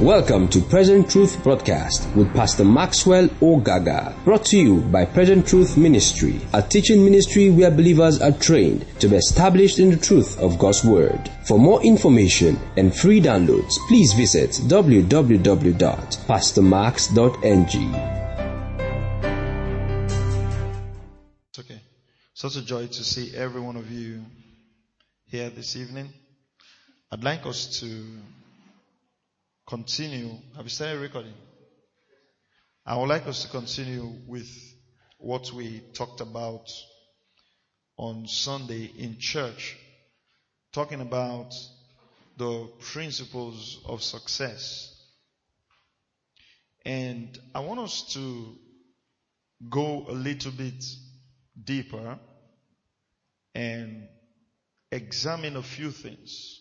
Welcome to Present Truth Broadcast with Pastor Maxwell Ogaga, brought to you by Present Truth Ministry, a teaching ministry where believers are trained to be established in the truth of God's Word. For more information and free downloads, please visit www.pastormax.ng. It's okay. Such a joy to see every one of you here this evening. I'd like us to continue. Have you started recording? I would like us to continue with what we talked about on Sunday in church, talking about the principles of success. And I want us to go a little bit deeper and examine a few things.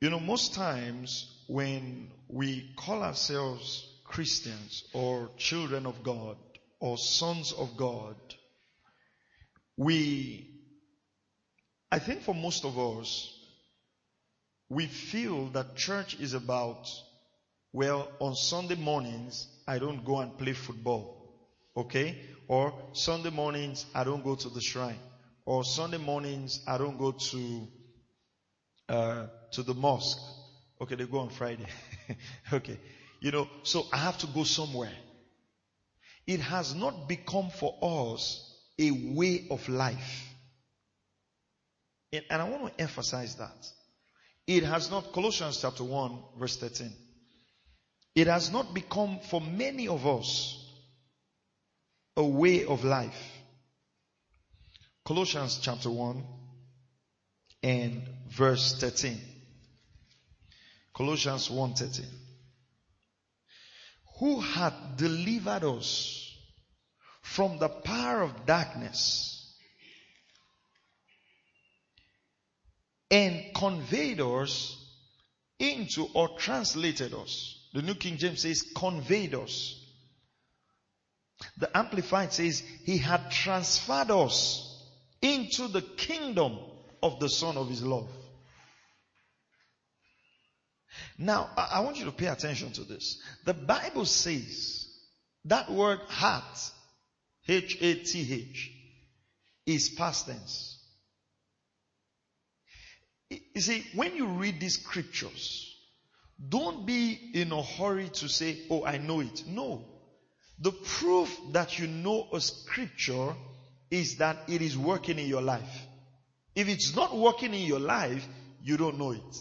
You know, most times when we call ourselves Christians or children of God or sons of God, we, I think for most of us, we feel that church is about, well, on Sunday mornings, I don't go and play football. Okay? Or Sunday mornings, I don't go to the shrine. Or Sunday mornings, I don't go to uh, to the mosque. Okay, they go on Friday. okay. You know, so I have to go somewhere. It has not become for us a way of life. And, and I want to emphasize that. It has not, Colossians chapter 1 verse 13. It has not become for many of us a way of life. Colossians chapter 1 and verse 13. Colossians 1:13. Who had delivered us from the power of darkness and conveyed us into or translated us. The New King James says conveyed us. The Amplified says he had transferred us into the kingdom of the Son of His love. Now, I want you to pay attention to this. The Bible says that word hath, H-A-T-H, is past tense. You see, when you read these scriptures, don't be in a hurry to say, oh, I know it. No. The proof that you know a scripture is that it is working in your life. If it's not working in your life, you don't know it.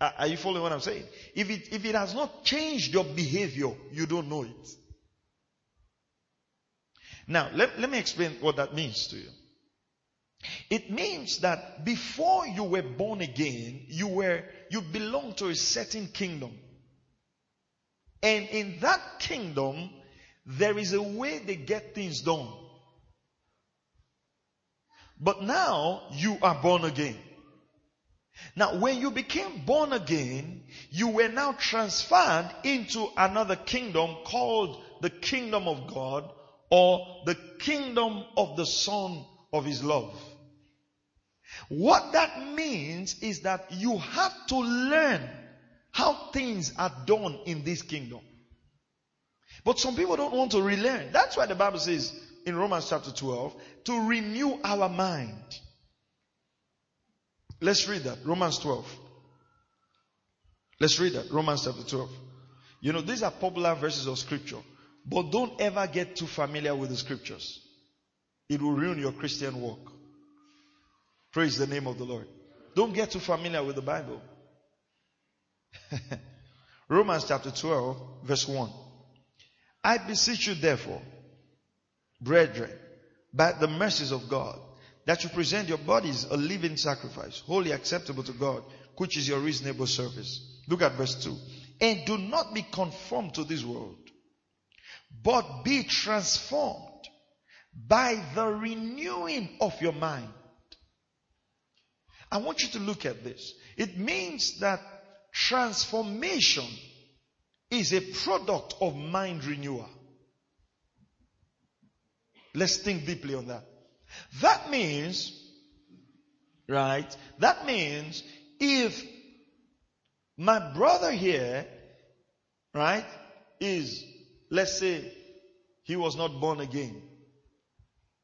Are you following what I'm saying? If it, if it has not changed your behavior, you don't know it. Now, let, let me explain what that means to you. It means that before you were born again, you were, you belong to a certain kingdom. And in that kingdom, there is a way they get things done. But now you are born again. Now, when you became born again, you were now transferred into another kingdom called the kingdom of God or the kingdom of the Son of His love. What that means is that you have to learn how things are done in this kingdom. But some people don't want to relearn. That's why the Bible says, in Romans chapter 12 to renew our mind. Let's read that. Romans 12. Let's read that. Romans chapter 12. You know, these are popular verses of scripture, but don't ever get too familiar with the scriptures. It will ruin your Christian walk. Praise the name of the Lord. Don't get too familiar with the Bible. Romans chapter 12, verse 1. I beseech you therefore, brethren, by the mercies of God, that you present your bodies a living sacrifice, wholly acceptable to God, which is your reasonable service. Look at verse 2. And do not be conformed to this world, but be transformed by the renewing of your mind. I want you to look at this. It means that transformation is a product of mind renewal. Let's think deeply on that. That means, right? That means If my brother here, right, is, let's say, he was not born again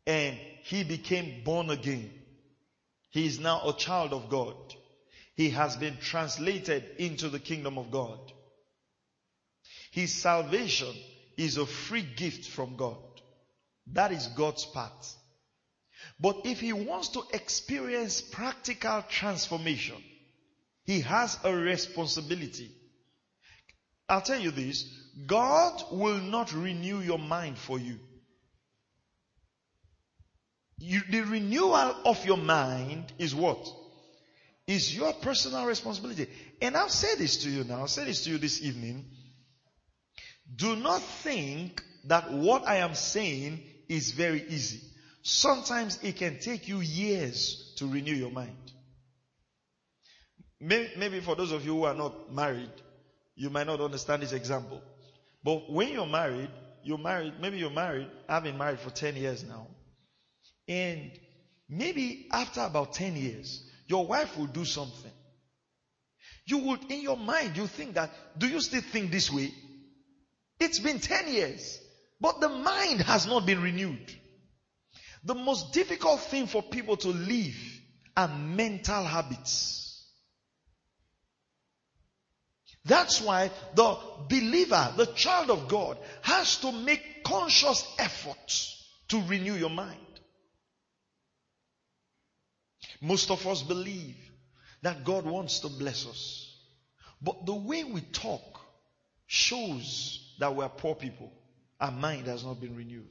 and he became born again. He is now a child of God. He has been translated into the kingdom of God. His salvation is a free gift from God. That is God's part. But if he wants to experience practical transformation, he has a responsibility. I'll tell you this, God will not renew your mind for you. you the renewal of your mind is what? Is your personal responsibility. And I'll say this to you now, I'll say this to you this evening. Do not think that what I am saying is very easy. Sometimes it can take you years to renew your mind. Maybe, for those of you who are not married, you might not understand this example. But when you're married, you're married, maybe you're married, I've been married for 10 years now. And maybe after about 10 years, your wife will do something. You would, in your mind, you think that, do you still think this way? It's been 10 years, but the mind has not been renewed. The most difficult thing for people to leave are mental habits. That's why the believer, the child of God, has to make conscious efforts to renew your mind. Most of us believe that God wants to bless us. But the way we talk shows that we're poor people. Our mind has not been renewed.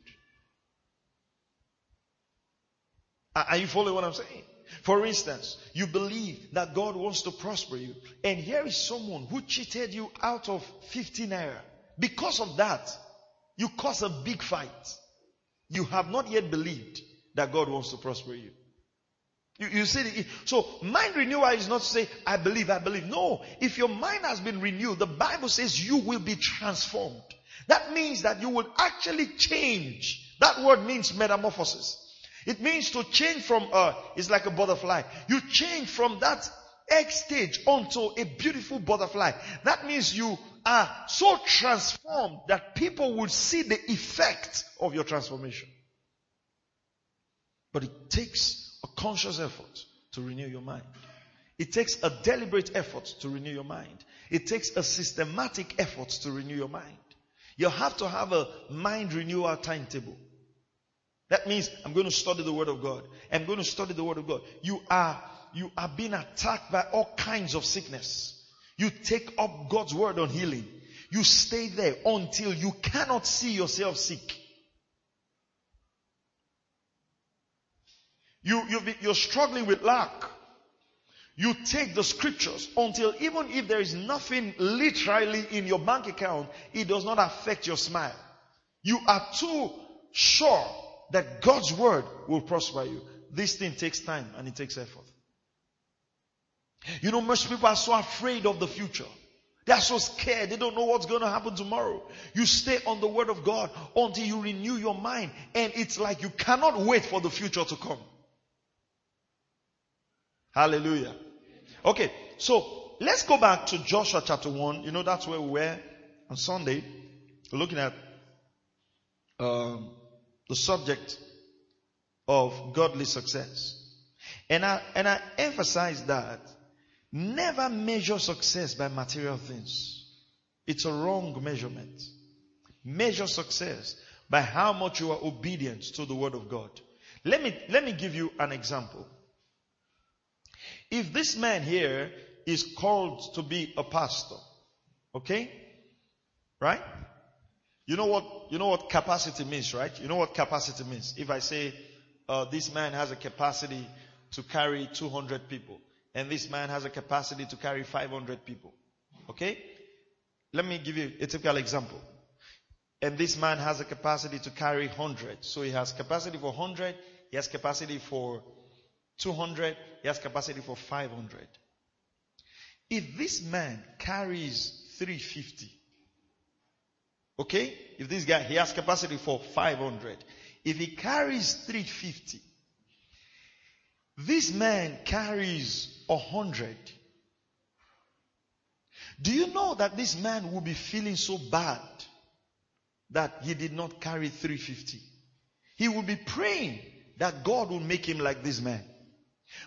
Are you following what I'm saying? For instance, you believe that God wants to prosper you, and here is someone who cheated you out of 50 naira. Because of that, you cause a big fight. You have not yet believed that God wants to prosper you. You, you see, so mind renewal is not to say, I believe, I believe. No, if your mind has been renewed, the Bible says you will be transformed. That means that you will actually change. That word means metamorphosis. It means to change from, a, it's like a butterfly. You change from that egg stage onto a beautiful butterfly. That means you are so transformed that people will see the effect of your transformation. But it takes a conscious effort to renew your mind. It takes a deliberate effort to renew your mind. It takes a systematic effort to renew your mind. You have to have a mind renewal timetable. That means I'm going to study the word of God. I'm going to study the word of God. You are, you are being attacked by all kinds of sickness. You take up God's word on healing. You stay there until you cannot see yourself sick. You, you are struggling with lack. You take the scriptures until even if there is nothing literally in your bank account, it does not affect your smile. You are too sure that God's word will prosper you. This thing takes time and it takes effort. You know, most people are so afraid of the future. They are so scared. They don't know what's going to happen tomorrow. You stay on the word of God until you renew your mind. And it's like you cannot wait for the future to come. Hallelujah. Okay. So let's go back to Joshua chapter 1. You know, that's where we were on Sunday. Looking at, um, the subject of godly success. And I, and I emphasize that never measure success by material things. It's a wrong measurement. Measure success by how much you are obedient to the word of God. Let me, let me give you an example. If this man here is called to be a pastor, okay? Right? You know what, you know what capacity means, right? You know what capacity means. If I say, uh, this man has a capacity to carry 200 people and this man has a capacity to carry 500 people. Okay? Let me give you a typical example. And this man has a capacity to carry 100. So he has capacity for 100. He has capacity for 200. He has capacity for 500. If this man carries 350, Okay? If this guy, he has capacity for 500. If he carries 350, this man carries 100. Do you know that this man will be feeling so bad that he did not carry 350? He will be praying that God will make him like this man.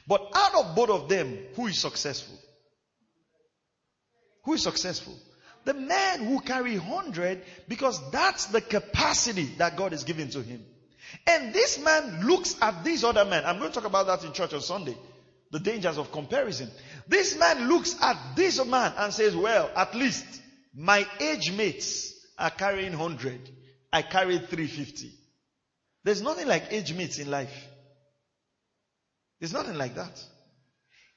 But out of both of them, who is successful? Who is successful? The man who carry 100 because that's the capacity that God is giving to him. And this man looks at this other man. I'm going to talk about that in church on Sunday. The dangers of comparison. This man looks at this man and says, well, at least my age mates are carrying 100. I carry 350. There's nothing like age mates in life. There's nothing like that.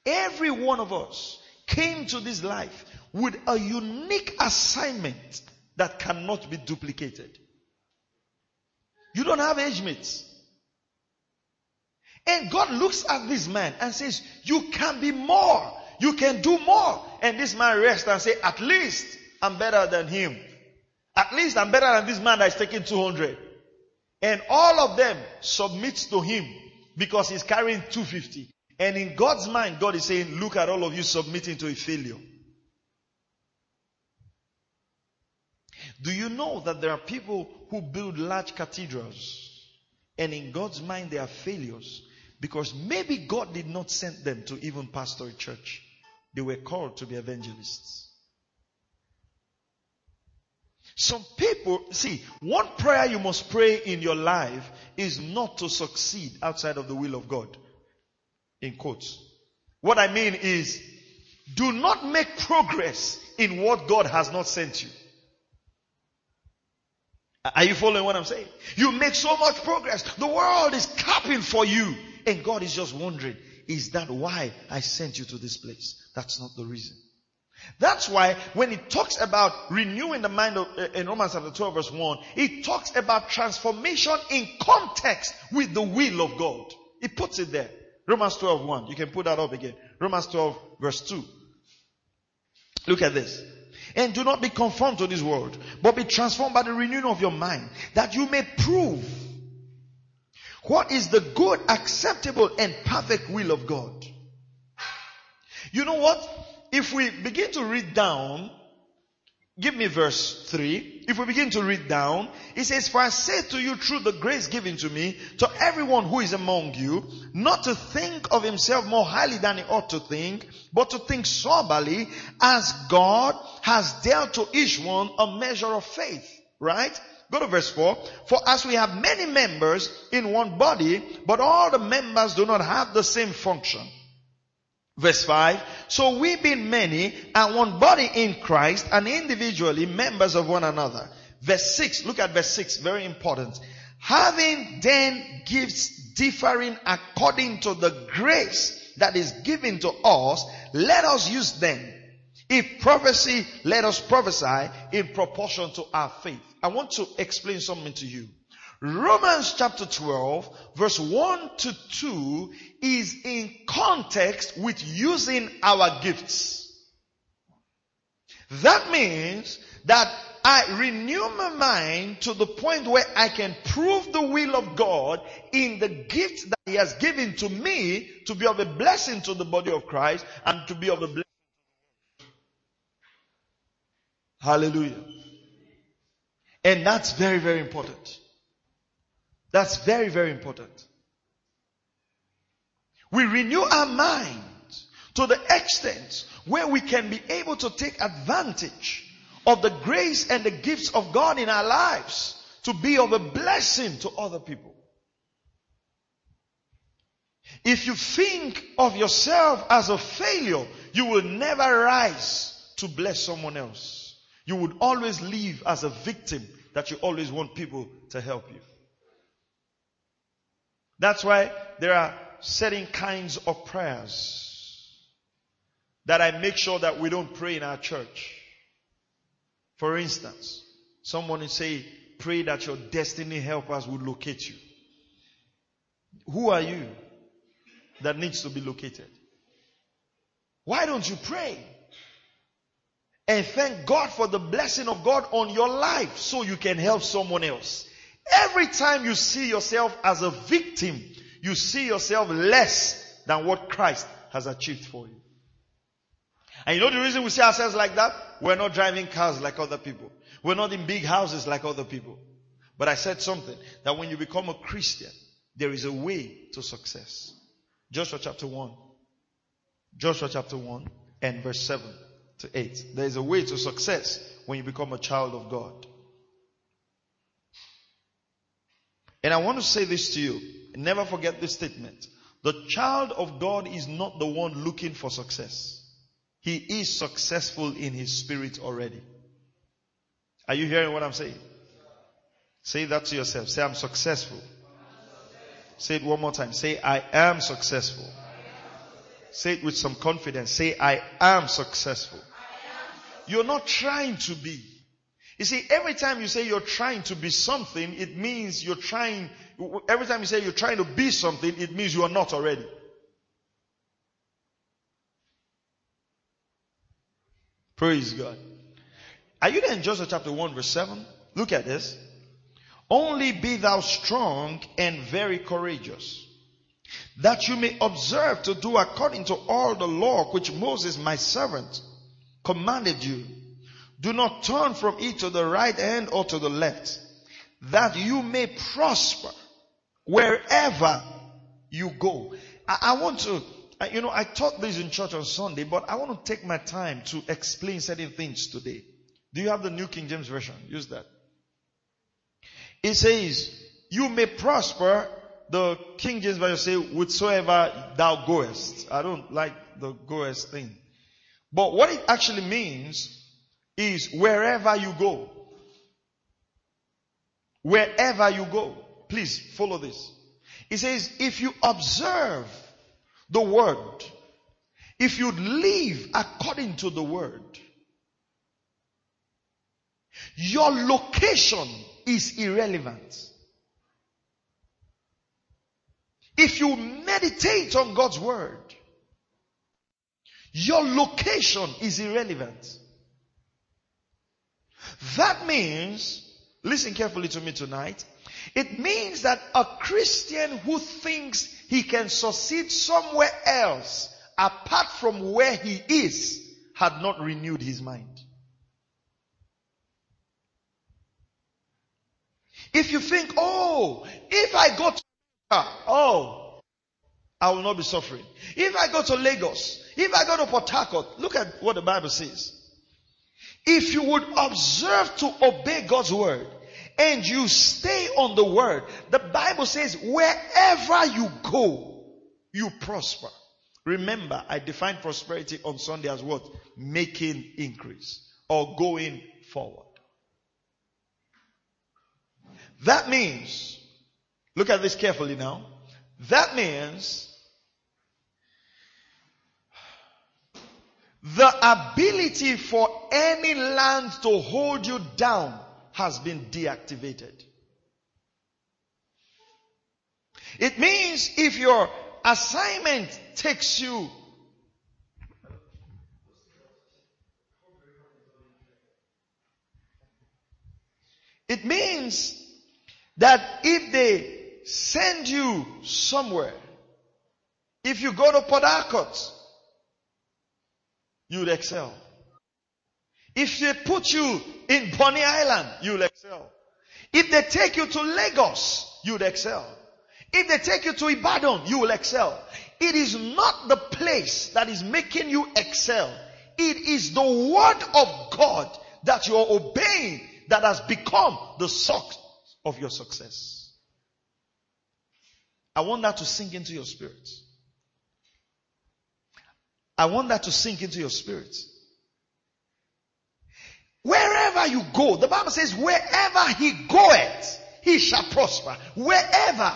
Every one of us came to this life with a unique assignment that cannot be duplicated. You don't have age mates. And God looks at this man and says, you can be more. You can do more. And this man rests and say, at least I'm better than him. At least I'm better than this man that is taking 200. And all of them submits to him because he's carrying 250. And in God's mind, God is saying, look at all of you submitting to a failure. Do you know that there are people who build large cathedrals and in God's mind they are failures because maybe God did not send them to even pastor a church. They were called to be evangelists. Some people, see, one prayer you must pray in your life is not to succeed outside of the will of God. In quotes. What I mean is, do not make progress in what God has not sent you. Are you following what I'm saying? You make so much progress. The world is clapping for you. And God is just wondering, is that why I sent you to this place? That's not the reason. That's why when it talks about renewing the mind of, uh, in Romans chapter 12 verse 1, it talks about transformation in context with the will of God. It puts it there. Romans 12 1. You can put that up again. Romans 12 verse 2. Look at this. And do not be conformed to this world, but be transformed by the renewing of your mind, that you may prove what is the good, acceptable, and perfect will of God. You know what? If we begin to read down, give me verse 3. If we begin to read down, it says, For I say to you through the grace given to me, to everyone who is among you, not to think of himself more highly than he ought to think, but to think soberly, as God has dealt to each one a measure of faith. Right? Go to verse 4. For as we have many members in one body, but all the members do not have the same function. Verse 5. So we being many and one body in Christ and individually members of one another. Verse 6. Look at verse 6. Very important. Having then gifts differing according to the grace that is given to us, let us use them. If prophecy, let us prophesy in proportion to our faith. I want to explain something to you. Romans chapter 12 verse 1 to 2 is in context with using our gifts. That means that I renew my mind to the point where I can prove the will of God in the gift that He has given to me to be of a blessing to the body of Christ and to be of a blessing. Hallelujah. And that's very, very important. That's very, very important. We renew our mind to the extent where we can be able to take advantage of the grace and the gifts of God in our lives to be of a blessing to other people. If you think of yourself as a failure, you will never rise to bless someone else. You would always live as a victim that you always want people to help you. That's why there are certain kinds of prayers that I make sure that we don't pray in our church. For instance, someone will say, pray that your destiny helpers will locate you. Who are you that needs to be located? Why don't you pray? And thank God for the blessing of God on your life so you can help someone else. Every time you see yourself as a victim, you see yourself less than what Christ has achieved for you. And you know the reason we see ourselves like that? We're not driving cars like other people. We're not in big houses like other people. But I said something that when you become a Christian, there is a way to success. Joshua chapter 1. Joshua chapter 1 and verse 7 to 8. There is a way to success when you become a child of God. And I want to say this to you. Never forget this statement. The child of God is not the one looking for success. He is successful in his spirit already. Are you hearing what I'm saying? Say that to yourself. Say, I'm successful. Say it one more time. Say, I am successful. Say it with some confidence. Say, I am successful. You're not trying to be. You see, every time you say you're trying to be something, it means you're trying, every time you say you're trying to be something, it means you are not already. Praise God. Are you there in Joshua chapter 1 verse 7? Look at this. Only be thou strong and very courageous, that you may observe to do according to all the law which Moses my servant commanded you. Do not turn from it to the right hand or to the left, that you may prosper wherever you go. I, I want to, you know, I taught this in church on Sunday, but I want to take my time to explain certain things today. Do you have the New King James Version? Use that. It says, you may prosper, the King James Version say, whithersoever thou goest. I don't like the goest thing. But what it actually means is wherever you go. Wherever you go. Please follow this. It says, if you observe the word, if you live according to the word, your location is irrelevant. If you meditate on God's word, your location is irrelevant. That means, listen carefully to me tonight, it means that a Christian who thinks he can succeed somewhere else apart from where he is had not renewed his mind. If you think, oh, if I go to, oh, I will not be suffering. If I go to Lagos, if I go to Port Harcourt, look at what the Bible says. If you would observe to obey God's word and you stay on the word, the Bible says wherever you go, you prosper. Remember, I defined prosperity on Sunday as what? Making increase or going forward. That means, look at this carefully now. That means the ability for any land to hold you down has been deactivated. It means if your assignment takes you it means that if they send you somewhere, if you go to Harcourt, you'll excel. If they put you in Bonny Island, you'll excel. If they take you to Lagos, you'll excel. If they take you to Ibadan, you will excel. It is not the place that is making you excel. It is the word of God that you are obeying that has become the source of your success. I want that to sink into your spirit. I want that to sink into your spirit. Wherever you go, the Bible says, wherever he goeth, he shall prosper. Wherever.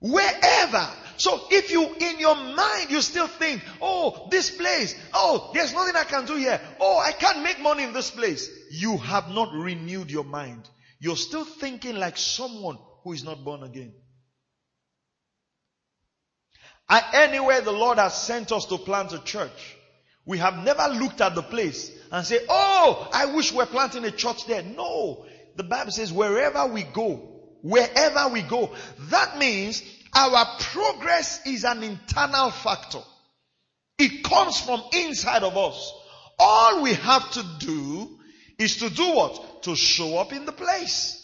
Wherever. So if you, in your mind, you still think, oh, this place, oh, there's nothing I can do here. Oh, I can't make money in this place. You have not renewed your mind. You're still thinking like someone who is not born again. Anywhere the Lord has sent us to plant a church, we have never looked at the place and say, oh, I wish we're planting a church there. No. The Bible says wherever we go, wherever we go, that means our progress is an internal factor. It comes from inside of us. All we have to do is to do what? To show up in the place.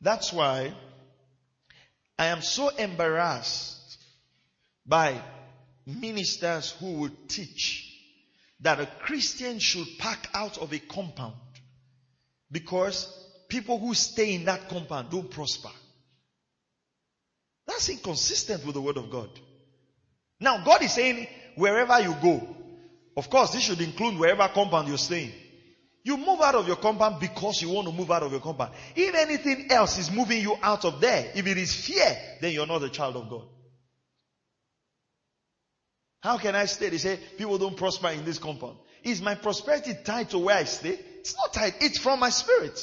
That's why I am so embarrassed by ministers who would teach that a Christian should pack out of a compound because people who stay in that compound don't prosper. That's inconsistent with the word of God. Now God is saying wherever you go, of course this should include wherever compound you're staying. You move out of your compound because you want to move out of your compound. If anything else is moving you out of there, if it is fear, then you're not a child of God. How can I stay? They say people don't prosper in this compound. Is my prosperity tied to where I stay? It's not tied. It's from my spirit.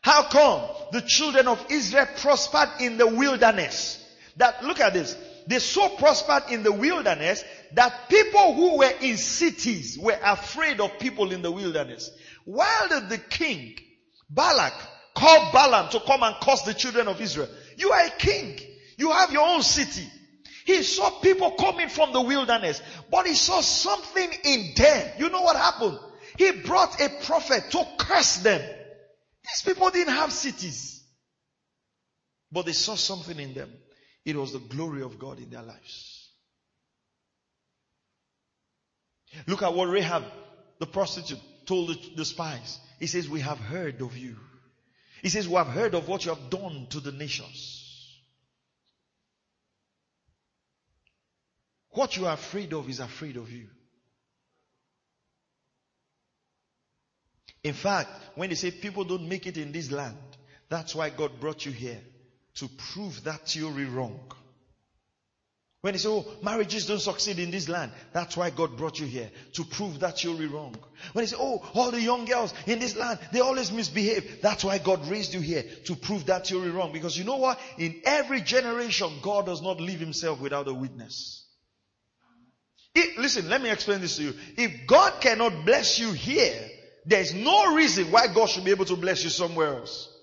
How come the children of Israel prospered in the wilderness? That, look at this. They so prospered in the wilderness that people who were in cities were afraid of people in the wilderness. While the, the king, Balak, called Balaam to come and curse the children of Israel. You are a king. You have your own city. He saw people coming from the wilderness, but he saw something in them. You know what happened? He brought a prophet to curse them. These people didn't have cities, but they saw something in them. It was the glory of God in their lives. Look at what Rahab, the prostitute, told the, the spies. He says, we have heard of you. He says, we have heard of what you have done to the nations. What you are afraid of is afraid of you. In fact, when they say people don't make it in this land, that's why God brought you here to prove that theory wrong. When they say, oh, marriages don't succeed in this land, that's why God brought you here, to prove that theory wrong. When they say, oh, all the young girls in this land, they always misbehave, that's why God raised you here, to prove that theory wrong. Because you know what? In every generation, God does not leave himself without a witness. It, listen, let me explain this to you. If God cannot bless you here, there's no reason why God should be able to bless you somewhere else.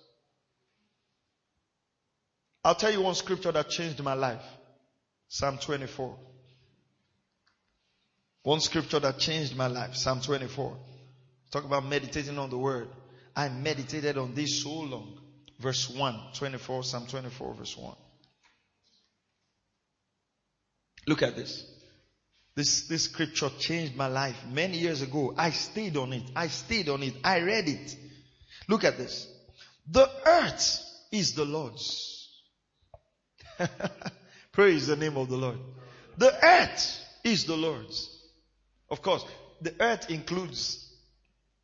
I'll tell you one scripture that changed my life. Psalm 24. One scripture that changed my life. Psalm 24. Talk about meditating on the word. I meditated on this so long. Verse 1. 24. Psalm 24 verse 1. Look at this. This, this scripture changed my life many years ago. I stayed on it. I stayed on it. I read it. Look at this. The earth is the Lord's Praise the name of the Lord. The earth is the Lord's. Of course, the earth includes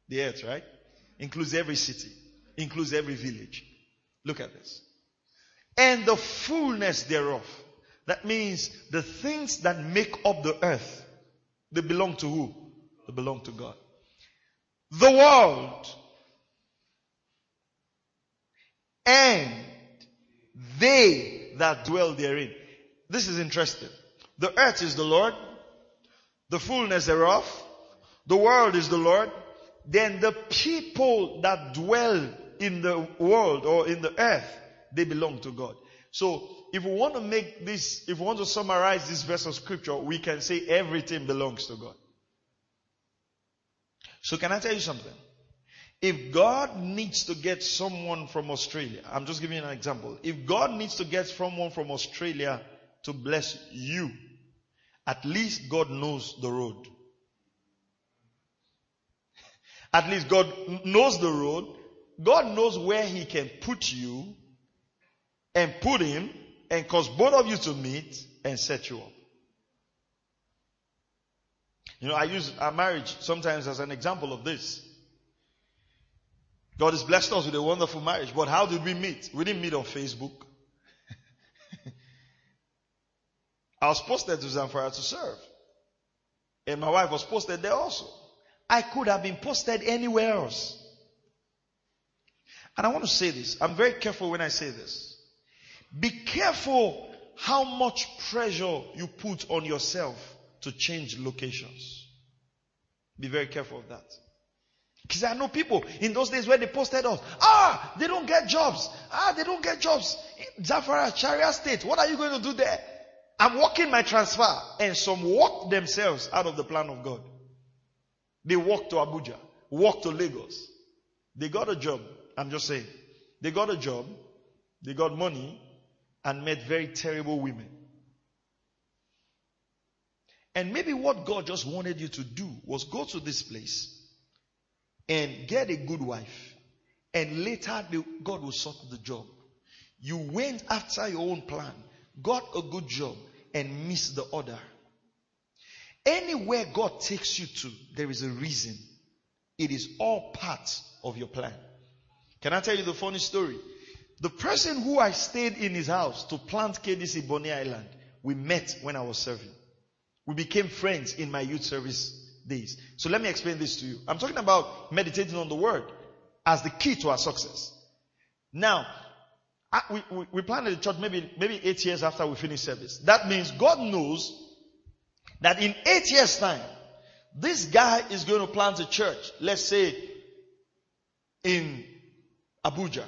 the earth, right? Includes every city, includes every village. Look at this. And the fullness thereof. That means the things that make up the earth, they belong to who? They belong to God. The world and they that dwell therein. This is interesting. The earth is the Lord, the fullness thereof, the world is the Lord, then the people that dwell in the world or in the earth, they belong to God. So if we want to make this, if we want to summarize this verse of scripture, we can say everything belongs to God. So can I tell you something? If God needs to get someone from Australia, I'm just giving you an example. If God needs to get someone from Australia to bless you, at least God knows the road. At least God knows the road. God knows where He can put you and put Him and cause both of you to meet and set you up. You know, I use our marriage sometimes as an example of this. God has blessed us with a wonderful marriage. But how did we meet? We didn't meet on Facebook. I was posted to Zamfara to serve. And my wife was posted there also. I could have been posted anywhere else. And I want to say this. I'm very careful when I say this. Be careful how much pressure you put on yourself to change locations. Be very careful of that. Because I know people in those days where they posted us, ah, they don't get jobs. Ah, they don't get jobs. Zamfara, Sharia State, what are you going to do there? I'm working my transfer. And some walked themselves out of the plan of God. They walked to Abuja, walked to Lagos. They got a job. I'm just saying. They got a job. They got money and met very terrible women. And maybe what God just wanted you to do was go to this place and get a good wife. And later God will sort the job. You went after your own plan, got a good job, and missed the order. Anywhere God takes you to, there is a reason. It is all part of your plan. Can I tell you the funny story? The person who I stayed in his house to plant KDC Bonny Island, we met when I was serving. We became friends in my youth service days. So let me explain this to you. I'm talking about meditating on the word as the key to our success. Now, we, we, we planted the church maybe, maybe eight years after we finished service. That means God knows that in eight years time, this guy is going to plant a church, let's say in Abuja.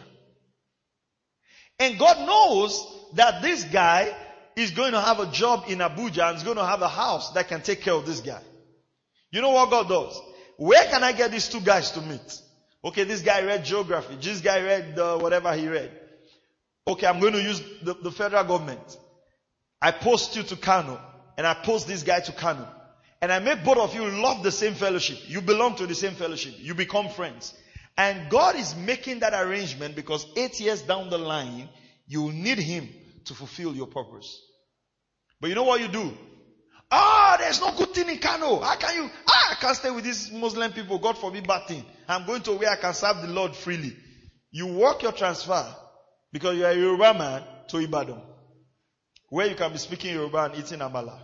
And God knows that this guy is going to have a job in Abuja and is going to have a house that can take care of this guy. You know what God does? Where can I get these two guys to meet? Okay, this guy read geography. This guy read uh, whatever he read. Okay, I'm going to use the, the federal government. I post you to Kano and I post this guy to Kano. And I make both of you love the same fellowship. You belong to the same fellowship. You become friends. And God is making that arrangement because eight years down the line, you will need Him to fulfill your purpose. But you know what you do? Ah, oh, there's no good thing in Kano. How can you? Ah, I can't stay with these Muslim people. God forbid bad thing. I'm going to where I can serve the Lord freely. You work your transfer because you are a Yoruba man to Ibadan. Where you can be speaking Yoruba and eating Amala.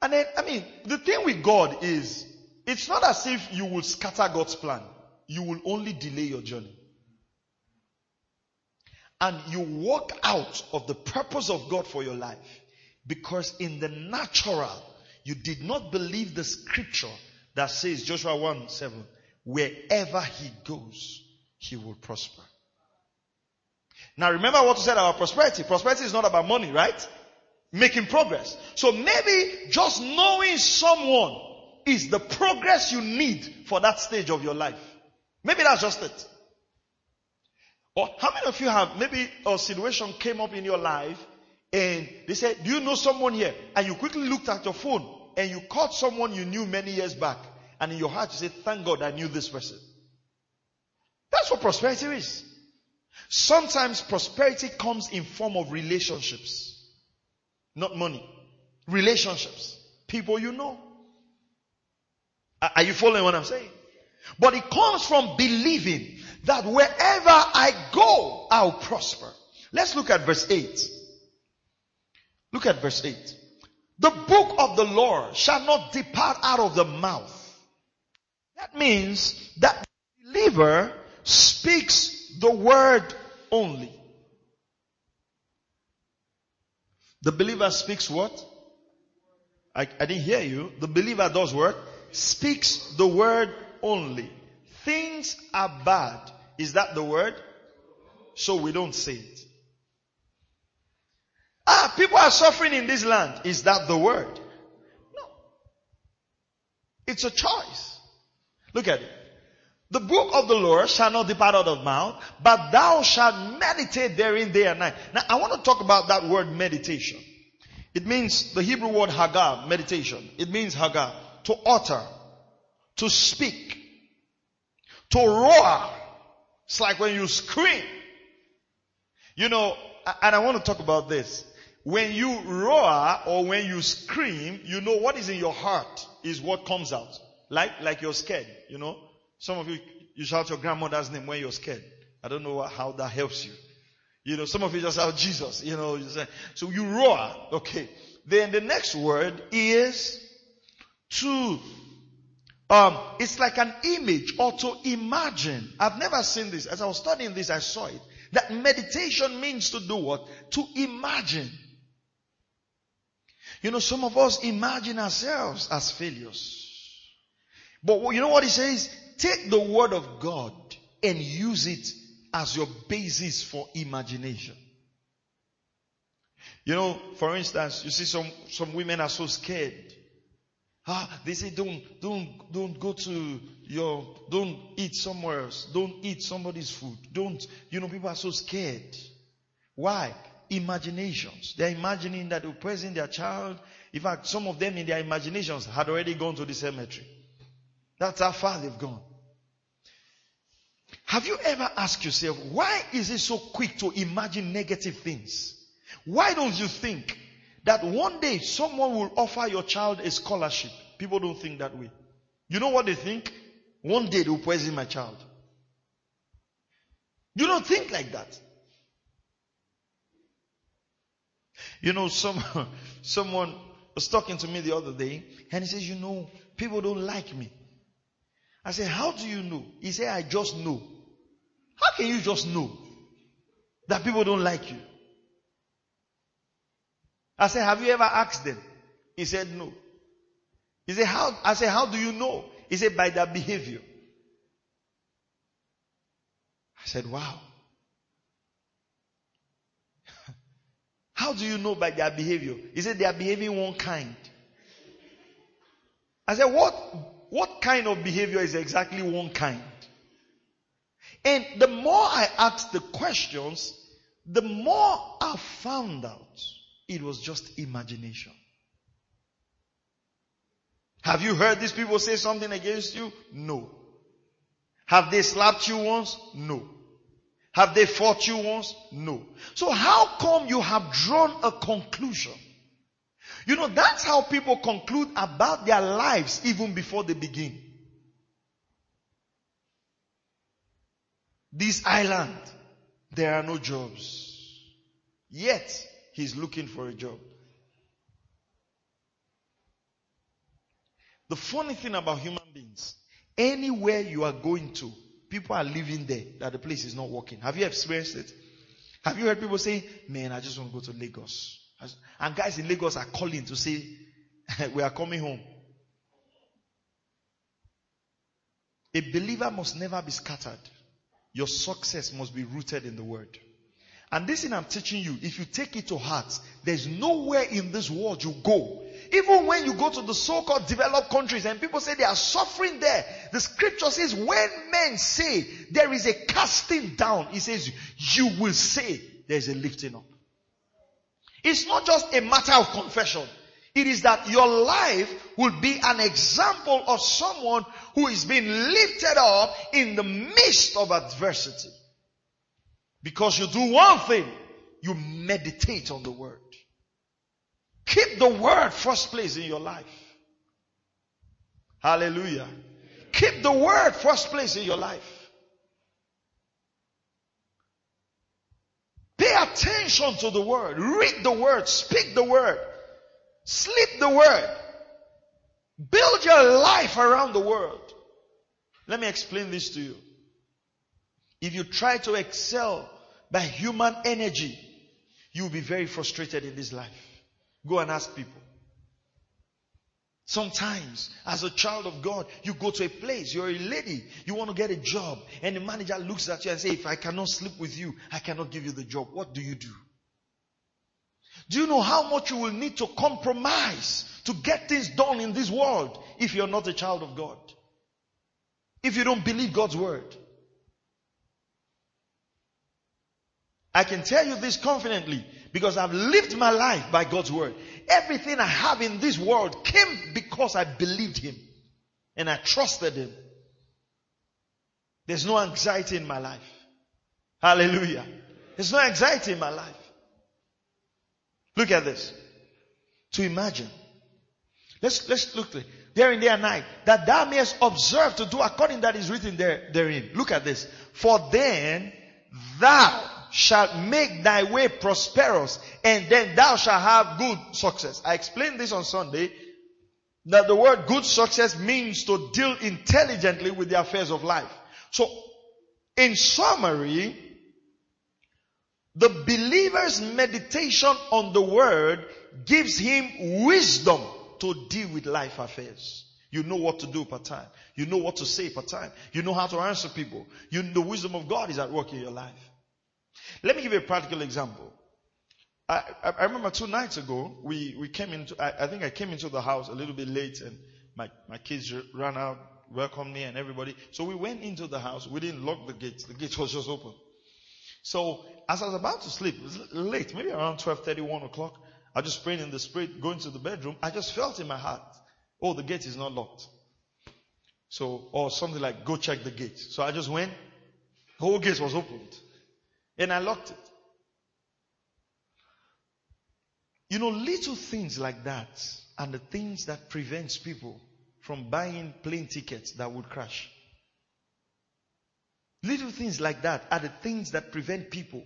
And then, I mean, the thing with God is, it's not as if you will scatter God's plan. You will only delay your journey. And you walk out of the purpose of God for your life. Because in the natural, you did not believe the scripture that says, Joshua 1 7, wherever he goes, he will prosper. Now remember what we said about prosperity. Prosperity is not about money, right? Making progress. So maybe just knowing someone is the progress you need for that stage of your life. Maybe that's just it. Or how many of you have maybe a situation came up in your life and they said, do you know someone here? And you quickly looked at your phone and you caught someone you knew many years back. And in your heart you say, thank God I knew this person. That's what prosperity is. Sometimes prosperity comes in form of relationships. Not money. Relationships. People you know. Are you following what I'm saying? But it comes from believing that wherever I go, I'll prosper. Let's look at verse 8. Look at verse 8. The book of the Lord shall not depart out of the mouth. That means that the believer speaks the word only. The believer speaks what? I, I didn't hear you. The believer does what? Speaks the word only. Things are bad. Is that the word? So we don't say it. Ah, people are suffering in this land. Is that the word? No. It's a choice. Look at it. The book of the Lord shall not depart out of mouth, but thou shalt meditate therein day and night. Now I want to talk about that word meditation. It means the Hebrew word hagah, meditation. It means hagah, to utter, to speak, to roar. It's like when you scream. You know, and I want to talk about this. When you roar or when you scream, you know what is in your heart is what comes out. Like, like you're scared, you know. Some of you, you shout your grandmother's name when you're scared. I don't know how that helps you. You know, some of you just shout Jesus, you know, so you roar, okay. Then the next word is to, um, it's like an image or to imagine. I've never seen this. As I was studying this, I saw it. That meditation means to do what? To imagine. You know, some of us imagine ourselves as failures. But you know what he says? Take the word of God and use it as your basis for imagination. You know, for instance, you see some, some women are so scared. Ah, they say don't, don't, don't go to your, don't eat somewhere else. Don't eat somebody's food. Don't, you know, people are so scared. Why? Imaginations. They're imagining that praising their child. In fact, some of them in their imaginations had already gone to the cemetery. That's how far they've gone. Have you ever asked yourself, why is it so quick to imagine negative things? Why don't you think that one day someone will offer your child a scholarship? People don't think that way. You know what they think? One day they will poison my child. You don't think like that. You know, some, someone was talking to me the other day and he says, you know, people don't like me. I said, how do you know? He said, I just know. How can you just know that people don't like you? I said, have you ever asked them? He said, no. He said, how, I said, how do you know? He said, by their behavior. I said, wow. how do you know by their behavior? He said, they are behaving one kind. I said, what, what kind of behavior is exactly one kind? And the more I asked the questions, the more I found out it was just imagination. Have you heard these people say something against you? No. Have they slapped you once? No. Have they fought you once? No. So how come you have drawn a conclusion you know, that's how people conclude about their lives even before they begin. This island, there are no jobs. Yet, he's looking for a job. The funny thing about human beings, anywhere you are going to, people are living there that the place is not working. Have you experienced it? Have you heard people say, man, I just want to go to Lagos. And guys in Lagos are calling to say, we are coming home. A believer must never be scattered. Your success must be rooted in the word. And this thing I'm teaching you, if you take it to heart, there's nowhere in this world you go. Even when you go to the so-called developed countries and people say they are suffering there, the scripture says when men say there is a casting down, it says you will say there's a lifting up. It's not just a matter of confession. It is that your life will be an example of someone who is being lifted up in the midst of adversity. Because you do one thing, you meditate on the word. Keep the word first place in your life. Hallelujah. Keep the word first place in your life. Pay attention to the word. Read the word. Speak the word. Sleep the word. Build your life around the word. Let me explain this to you. If you try to excel by human energy, you'll be very frustrated in this life. Go and ask people. Sometimes, as a child of God, you go to a place, you're a lady, you want to get a job, and the manager looks at you and says, if I cannot sleep with you, I cannot give you the job. What do you do? Do you know how much you will need to compromise to get things done in this world if you're not a child of God? If you don't believe God's word. I can tell you this confidently because I've lived my life by God's word. Everything I have in this world came because I believed Him and I trusted Him. There's no anxiety in my life. Hallelujah. There's no anxiety in my life. Look at this. To imagine. Let's, let's look there in and night that thou mayest observe to do according that is written there, therein. Look at this. For then thou shalt make thy way prosperous and then thou shalt have good success. I explained this on Sunday that the word good success means to deal intelligently with the affairs of life. So in summary, the believer's meditation on the word gives him wisdom to deal with life affairs. You know what to do part time. You know what to say part time. You know how to answer people. You, the wisdom of God is at work in your life. Let me give you a practical example. I, I, I remember two nights ago, we, we came into, I, I, think I came into the house a little bit late and my, my kids ran out, welcomed me and everybody. So we went into the house. We didn't lock the gates. The gate was just open. So as I was about to sleep, it was late, maybe around 12, 1 o'clock. I just prayed in the spirit, going to the bedroom. I just felt in my heart, oh, the gate is not locked. So, or something like, go check the gate. So I just went, the whole gate was opened. And I locked it. You know, little things like that are the things that prevents people from buying plane tickets that would crash. Little things like that are the things that prevent people,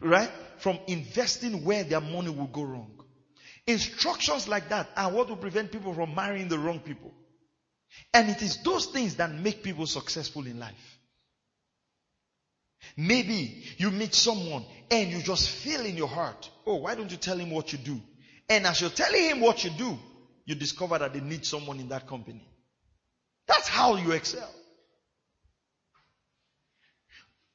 right, from investing where their money will go wrong. Instructions like that are what will prevent people from marrying the wrong people. And it is those things that make people successful in life. Maybe you meet someone and you just feel in your heart, oh, why don't you tell him what you do? And as you're telling him what you do, you discover that they need someone in that company. That's how you excel.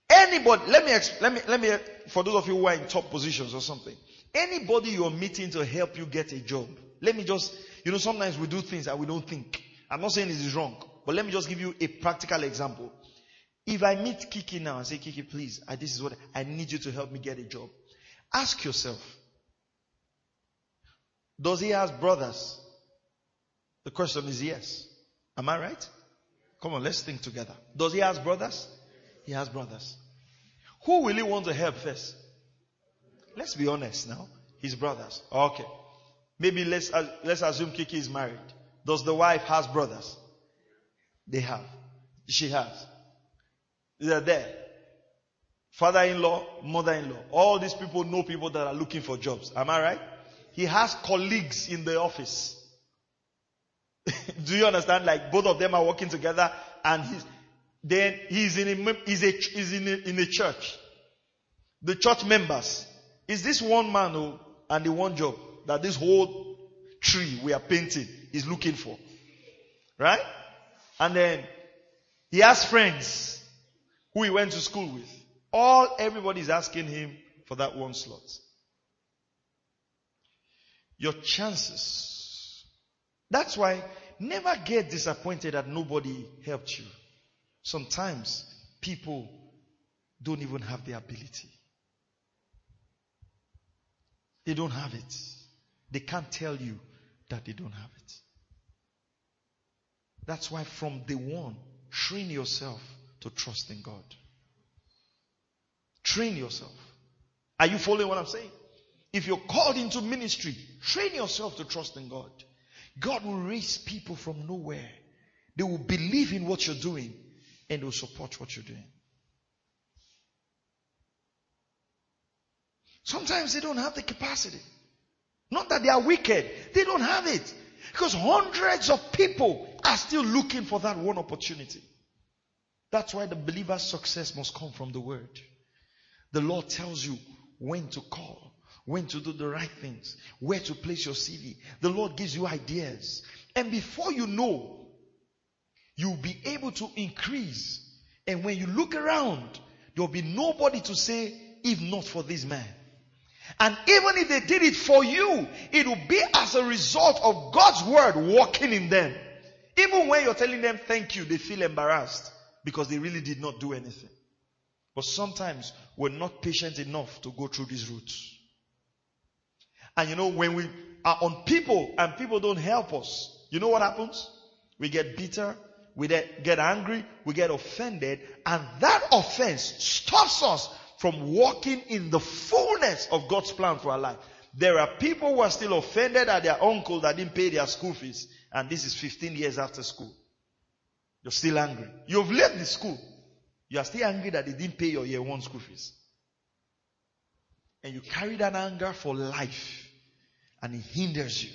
Anybody, let me, let me, let me, for those of you who are in top positions or something, anybody you're meeting to help you get a job, let me just, you know, sometimes we do things that we don't think. I'm not saying this is wrong, but let me just give you a practical example. If I meet Kiki now and say, Kiki, please, I, this is what I need you to help me get a job. Ask yourself, does he have brothers? The question is yes. Am I right? Come on, let's think together. Does he have brothers? He has brothers. Who will he want to help first? Let's be honest now. His brothers. Okay. Maybe let's, uh, let's assume Kiki is married. Does the wife has brothers? They have. She has. They're there. Father-in-law, mother-in-law. All these people know people that are looking for jobs. Am I right? He has colleagues in the office. Do you understand? Like both of them are working together and he's, then he's in a, he's, a, he's in, a, in a church. The church members. Is this one man who, and the one job that this whole tree we are painting is looking for? Right? And then he has friends who he went to school with. All everybody is asking him for that one slot. Your chances. That's why never get disappointed that nobody helped you. Sometimes people don't even have the ability. They don't have it. They can't tell you that they don't have it. That's why from day one, train yourself to trust in God. Train yourself. Are you following what I'm saying? If you're called into ministry, train yourself to trust in God. God will raise people from nowhere. They will believe in what you're doing and will support what you're doing. Sometimes they don't have the capacity. Not that they are wicked. They don't have it. Because hundreds of people are still looking for that one opportunity. That's why the believer's success must come from the word. The Lord tells you when to call, when to do the right things, where to place your CV. The Lord gives you ideas. And before you know, you'll be able to increase. And when you look around, there'll be nobody to say, if not for this man. And even if they did it for you, it will be as a result of God's word working in them. Even when you're telling them thank you, they feel embarrassed because they really did not do anything. But sometimes we're not patient enough to go through these routes. And you know, when we are on people and people don't help us, you know what happens? We get bitter, we get angry, we get offended, and that offense stops us from walking in the fullness of God's plan for our life. There are people who are still offended at their uncle that didn't pay their school fees, and this is 15 years after school. You're still angry. You've left the school. You are still angry that they didn't pay your year one school fees. And you carry that anger for life, and it hinders you.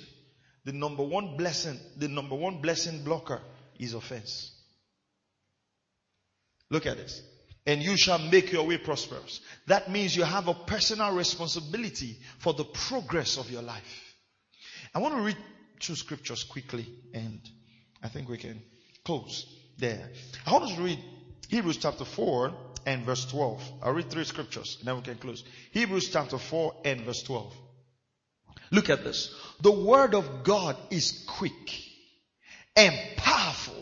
The number one blessing, the number one blessing blocker is offense. Look at this. And you shall make your way prosperous. That means you have a personal responsibility for the progress of your life. I want to read two scriptures quickly and I think we can close there. I want us to read Hebrews chapter 4 and verse 12. I'll read three scriptures and then we can close. Hebrews chapter 4 and verse 12. Look at this. The word of God is quick and powerful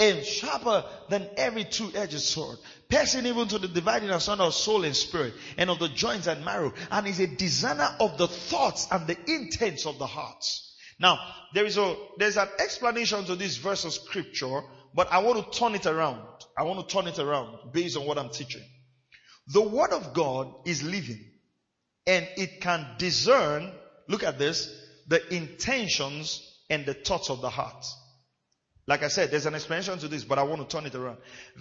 and sharper than every two-edged sword, piercing even to the dividing asunder of soul and spirit, and of the joints and marrow, and is a discerner of the thoughts and the intents of the hearts. Now, there is a, there's an explanation to this verse of scripture, but I want to turn it around. I want to turn it around based on what I'm teaching. The word of God is living and it can discern, look at this, the intentions and the thoughts of the heart. Like I said, there's an explanation to this, but I want to turn it around.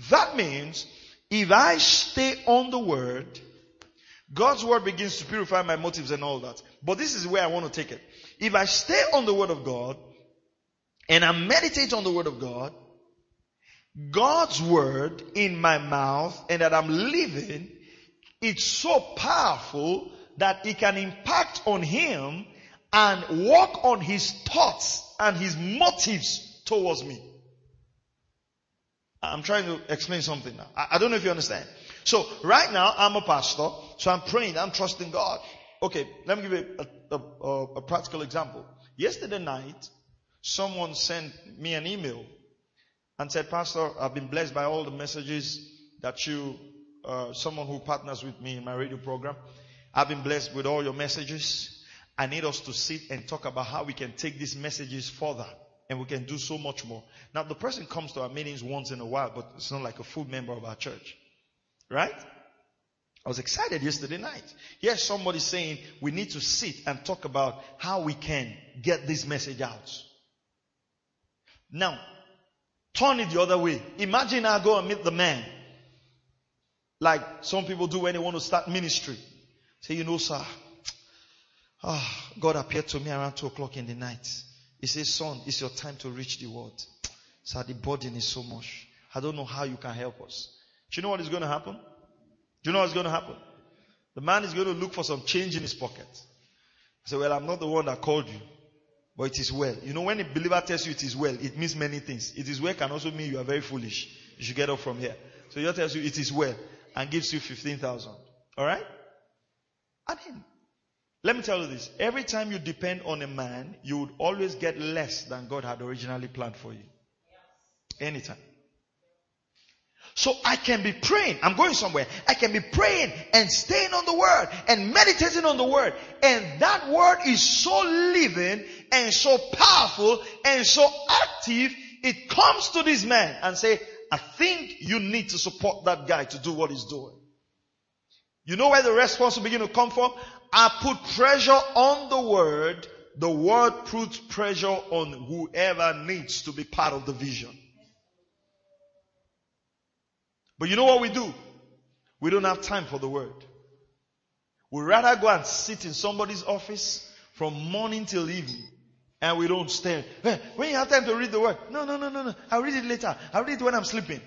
That means if I stay on the word, God's word begins to purify my motives and all that. But this is where I want to take it. If I stay on the word of God and I meditate on the word of God, God's word in my mouth and that I'm living, it's so powerful that it can impact on him and work on his thoughts and his motives towards me. I'm trying to explain something now. I, don't know if you understand. So right now I'm a pastor, so I'm praying, I'm trusting God. Okay, let me give you a, a, a practical example. Yesterday night, someone sent me an email and said, Pastor, I've been blessed by all the messages that you, uh, someone who partners with me in my radio program, I've been blessed with all your messages. I need us to sit and talk about how we can take these messages further and we can do so much more. Now the person comes to our meetings once in a while, but it's not like a full member of our church. Right? I was excited yesterday night. Yes, somebody saying we need to sit and talk about how we can get this message out. Now, turn it the other way. Imagine I go and meet the man. Like some people do when they want to start ministry. Say, you know, sir, oh, God appeared to me around two o'clock in the night. He says, son, it's your time to reach the world. Sir, the burden is so much. I don't know how you can help us. Do you know what is going to happen? Do you know what's going to happen? The man is going to look for some change in his pocket. I say, well, I'm not the one that called you, but it is well. You know, when a believer tells you it is well, it means many things. It is well can also mean you are very foolish. You should get up from here. So he tells you it is well and gives you 15,000. Alright? I mean, let me tell you this. Every time you depend on a man, you would always get less than God had originally planned for you. Anytime. So I can be praying. I'm going somewhere. I can be praying and staying on the word and meditating on the word. And that word is so living and so powerful and so active. It comes to this man and say, I think you need to support that guy to do what he's doing. You know where the response will begin to come from? I put pressure on the word. The word puts pressure on whoever needs to be part of the vision. But you know what we do? We don't have time for the word. We rather go and sit in somebody's office from morning till evening and we don't stay. When you have time to read the word, no, no, no, no, no. I'll read it later. I'll read it when I'm sleeping.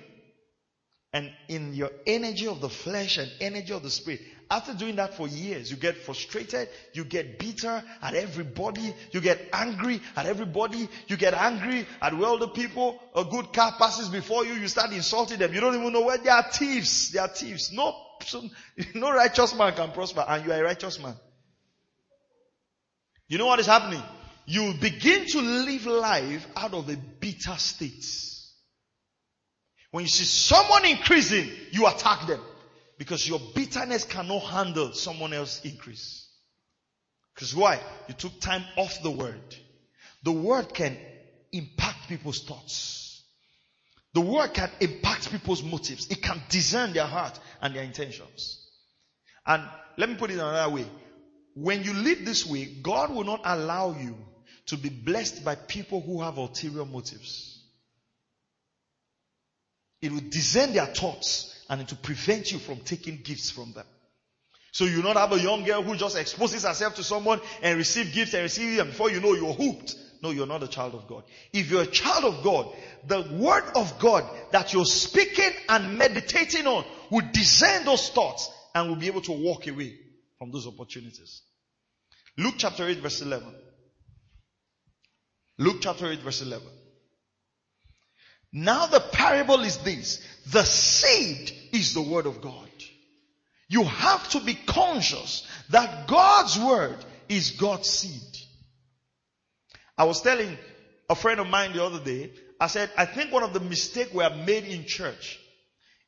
And in your energy of the flesh and energy of the spirit, after doing that for years, you get frustrated, you get bitter at everybody, you get angry at everybody, you get angry at the people. A good car passes before you, you start insulting them. You don't even know where they are thieves. They are thieves. No, no righteous man can prosper, and you are a righteous man. You know what is happening? You begin to live life out of a bitter state. When you see someone increasing, you attack them. Because your bitterness cannot handle someone else's increase. Because why? You took time off the word. The word can impact people's thoughts. The word can impact people's motives. It can discern their heart and their intentions. And let me put it another way. When you live this way, God will not allow you to be blessed by people who have ulterior motives. It will discern their thoughts and to prevent you from taking gifts from them. So you not have a young girl who just exposes herself to someone and receive gifts and receive them before you know you're hooked. No, you're not a child of God. If you're a child of God, the word of God that you're speaking and meditating on will discern those thoughts and will be able to walk away from those opportunities. Luke chapter 8 verse 11. Luke chapter 8 verse 11. Now the parable is this. The seed is the word of God. You have to be conscious that God's word is God's seed. I was telling a friend of mine the other day, I said, I think one of the mistakes we have made in church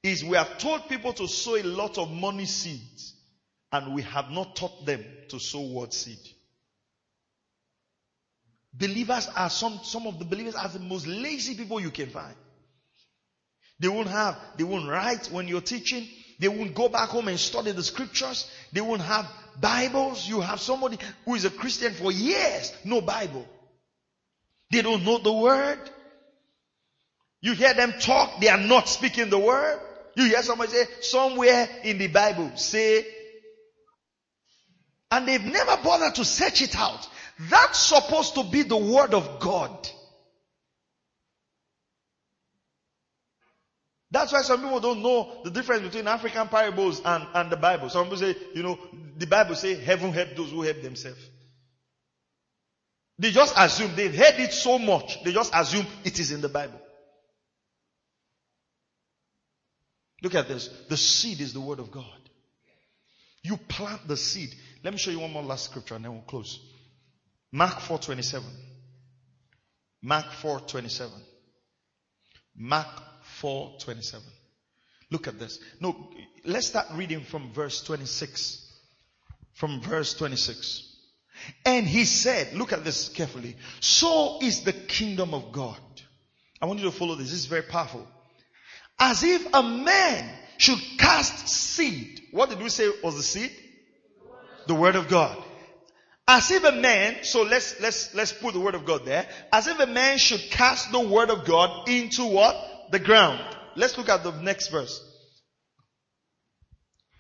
is we have told people to sow a lot of money seeds and we have not taught them to sow word seed. Believers are some, some of the believers are the most lazy people you can find. They won't have, they won't write when you're teaching. They won't go back home and study the scriptures. They won't have Bibles. You have somebody who is a Christian for years, no Bible. They don't know the word. You hear them talk, they are not speaking the word. You hear somebody say, somewhere in the Bible, say, and they've never bothered to search it out. That's supposed to be the word of God. That's why some people don't know the difference between African parables and, and the Bible. Some people say, you know, the Bible say heaven help those who help themselves. They just assume, they've heard it so much, they just assume it is in the Bible. Look at this. The seed is the word of God. You plant the seed. Let me show you one more last scripture and then we'll close. Mark 4:27. Mark 4:27. Mark 4:27. Look at this. No, let's start reading from verse 26. From verse 26. And he said, look at this carefully. So is the kingdom of God. I want you to follow this. This is very powerful. As if a man should cast seed. What did we say was the seed? The word of God. As if a man, so let's, let's, let's put the word of God there. As if a man should cast the word of God into what? The ground. Let's look at the next verse.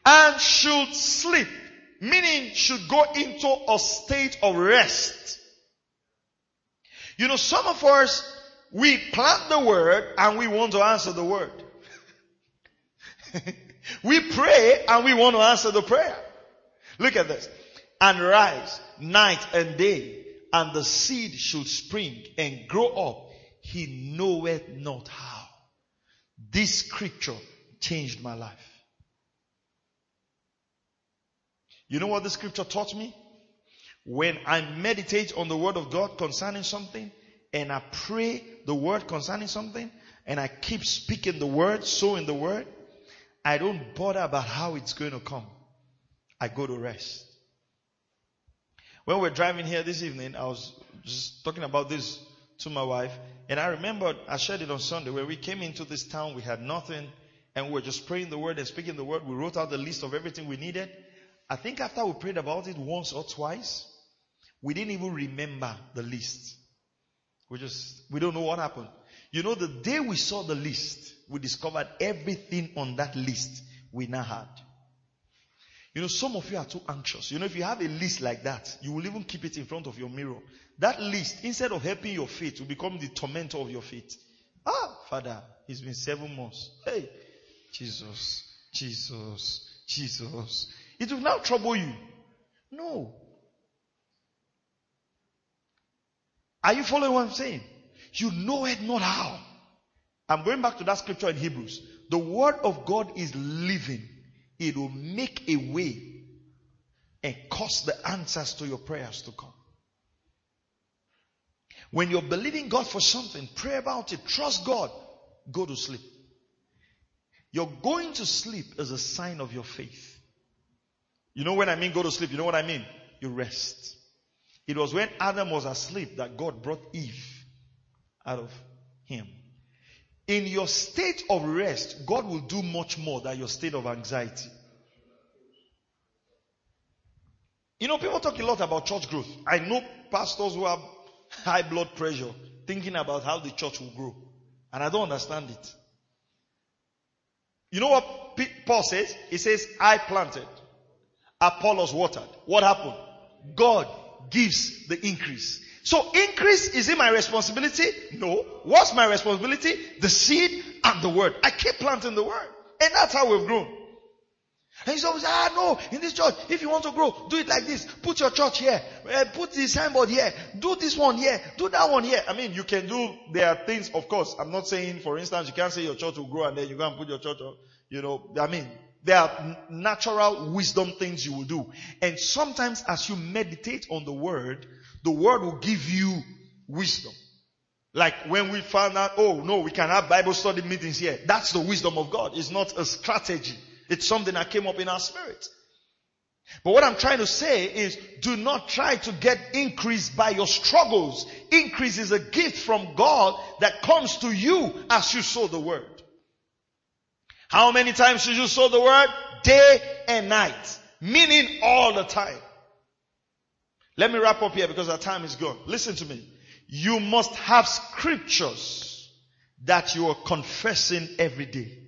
And should sleep. Meaning should go into a state of rest. You know, some of us, we plant the word and we want to answer the word. we pray and we want to answer the prayer. Look at this. And rise night and day and the seed should spring and grow up. He knoweth not how. This scripture changed my life. You know what the scripture taught me? When I meditate on the word of God concerning something and I pray the word concerning something and I keep speaking the word, sowing the word, I don't bother about how it's going to come. I go to rest. When we we're driving here this evening, I was just talking about this to my wife, and I remember I shared it on Sunday when we came into this town, we had nothing, and we were just praying the word and speaking the word. We wrote out the list of everything we needed. I think after we prayed about it once or twice, we didn't even remember the list. We just, we don't know what happened. You know, the day we saw the list, we discovered everything on that list we now had. You know, some of you are too anxious. You know, if you have a list like that, you will even keep it in front of your mirror. That list, instead of helping your faith, will become the tormentor of your faith. Ah, Father, it's been seven months. Hey, Jesus, Jesus, Jesus. It will now trouble you. No. Are you following what I'm saying? You know it not how. I'm going back to that scripture in Hebrews. The word of God is living. It will make a way and cause the answers to your prayers to come. When you're believing God for something, pray about it, trust God, go to sleep. You're going to sleep is a sign of your faith. You know when I mean go to sleep, you know what I mean? You rest. It was when Adam was asleep that God brought Eve out of him. In your state of rest, God will do much more than your state of anxiety. You know, people talk a lot about church growth. I know pastors who have high blood pressure thinking about how the church will grow. And I don't understand it. You know what Paul says? He says, I planted. Apollos watered. What happened? God gives the increase. So increase, is it my responsibility? No. What's my responsibility? The seed and the word. I keep planting the word. And that's how we've grown. And you always ah no, in this church, if you want to grow, do it like this. Put your church here. Uh, put the signboard here. Do this one here. Do that one here. I mean, you can do, there are things, of course, I'm not saying, for instance, you can't say your church will grow and then you go and put your church, on, you know, I mean, there are natural wisdom things you will do. And sometimes as you meditate on the word, the word will give you wisdom. Like when we found out, oh no, we can have Bible study meetings here. That's the wisdom of God. It's not a strategy. It's something that came up in our spirit. But what I'm trying to say is do not try to get increase by your struggles. Increase is a gift from God that comes to you as you sow the word. How many times should you sow the word? Day and night. Meaning all the time. Let me wrap up here because our time is gone. Listen to me. You must have scriptures that you are confessing every day.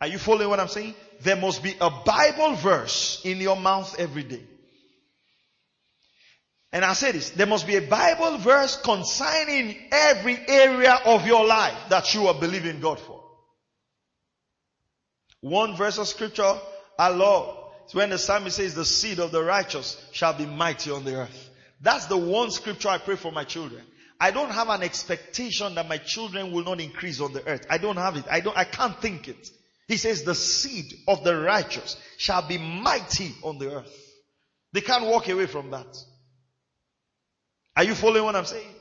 Are you following what I'm saying? There must be a Bible verse in your mouth every day. And I say this, there must be a Bible verse concerning every area of your life that you are believing God for. One verse of scripture I love. When the psalmist says the seed of the righteous shall be mighty on the earth. That's the one scripture I pray for my children. I don't have an expectation that my children will not increase on the earth. I don't have it. I don't, I can't think it. He says the seed of the righteous shall be mighty on the earth. They can't walk away from that. Are you following what I'm saying?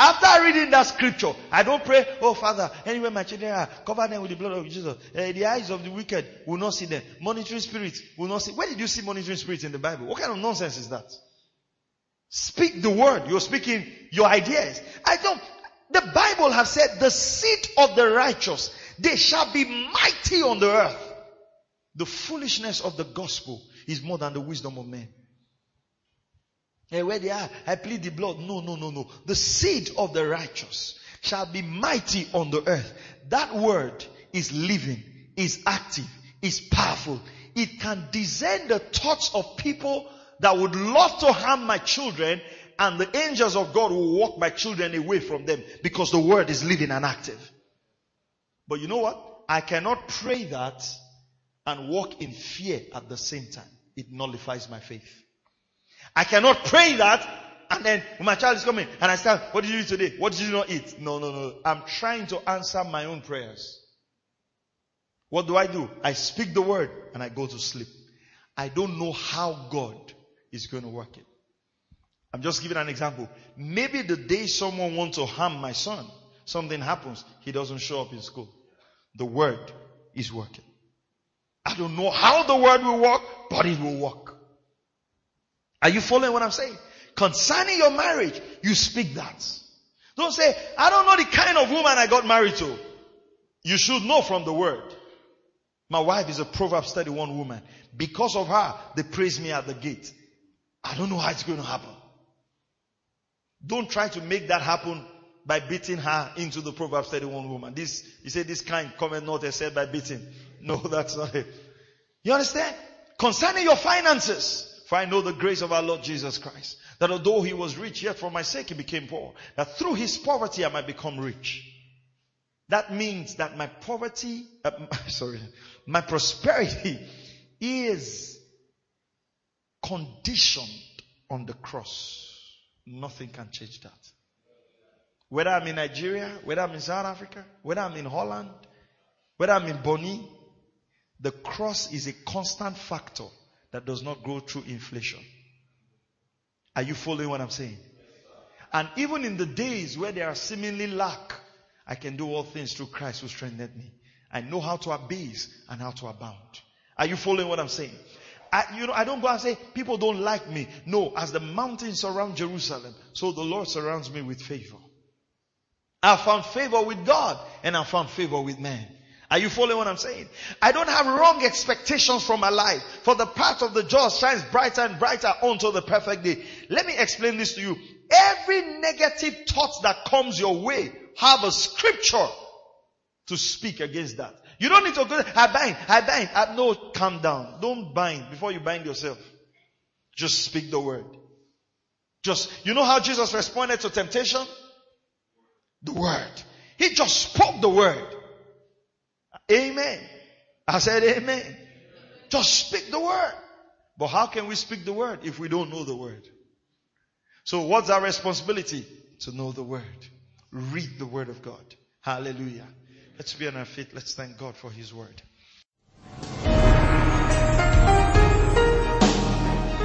After reading that scripture, I don't pray, oh Father, anywhere my children are, cover them with the blood of Jesus. Uh, the eyes of the wicked will not see them. Monitoring spirits will not see. Where did you see monitoring spirits in the Bible? What kind of nonsense is that? Speak the word. You're speaking your ideas. I don't, the Bible has said the seed of the righteous, they shall be mighty on the earth. The foolishness of the gospel is more than the wisdom of men. Hey, where they are, I plead the blood. No, no, no, no. The seed of the righteous shall be mighty on the earth. That word is living, is active, is powerful. It can discern the thoughts of people that would love to harm my children and the angels of God will walk my children away from them because the word is living and active. But you know what? I cannot pray that and walk in fear at the same time. It nullifies my faith. I cannot pray that and then my child is coming and I start, what did you eat today? What did you not eat? No, no, no. I'm trying to answer my own prayers. What do I do? I speak the word and I go to sleep. I don't know how God is going to work it. I'm just giving an example. Maybe the day someone wants to harm my son, something happens, he doesn't show up in school. The word is working. I don't know how the word will work, but it will work. Are you following what I'm saying? Concerning your marriage, you speak that. Don't say, I don't know the kind of woman I got married to. You should know from the word. My wife is a Proverbs 31 woman. Because of her, they praise me at the gate. I don't know how it's going to happen. Don't try to make that happen by beating her into the Proverbs 31 woman. This, he said, this kind comment not said by beating. No, that's not it. You understand? Concerning your finances, for I know the grace of our Lord Jesus Christ, that although he was rich, yet for my sake he became poor, that through his poverty I might become rich. That means that my poverty, uh, sorry, my prosperity is conditioned on the cross. Nothing can change that. Whether I'm in Nigeria, whether I'm in South Africa, whether I'm in Holland, whether I'm in Bonny, the cross is a constant factor that does not grow through inflation. Are you following what I'm saying? And even in the days where there are seemingly lack, I can do all things through Christ who strengthened me. I know how to abase and how to abound. Are you following what I'm saying? I, you know, I don't go and say people don't like me. No, as the mountains surround Jerusalem, so the Lord surrounds me with favor. I found favor with God and I found favor with man. Are you following what I'm saying? I don't have wrong expectations from my life. For the path of the just shines brighter and brighter until the perfect day. Let me explain this to you. Every negative thought that comes your way, have a scripture to speak against that. You don't need to go, I bind, I bind. I, no, calm down. Don't bind before you bind yourself. Just speak the word. Just, you know how Jesus responded to temptation? The word. He just spoke the word. Amen. I said, Amen. Just speak the word. But how can we speak the word if we don't know the word? So what's our responsibility? To know the word. Read the word of God. Hallelujah. Let's be on our feet. Let's thank God for his word.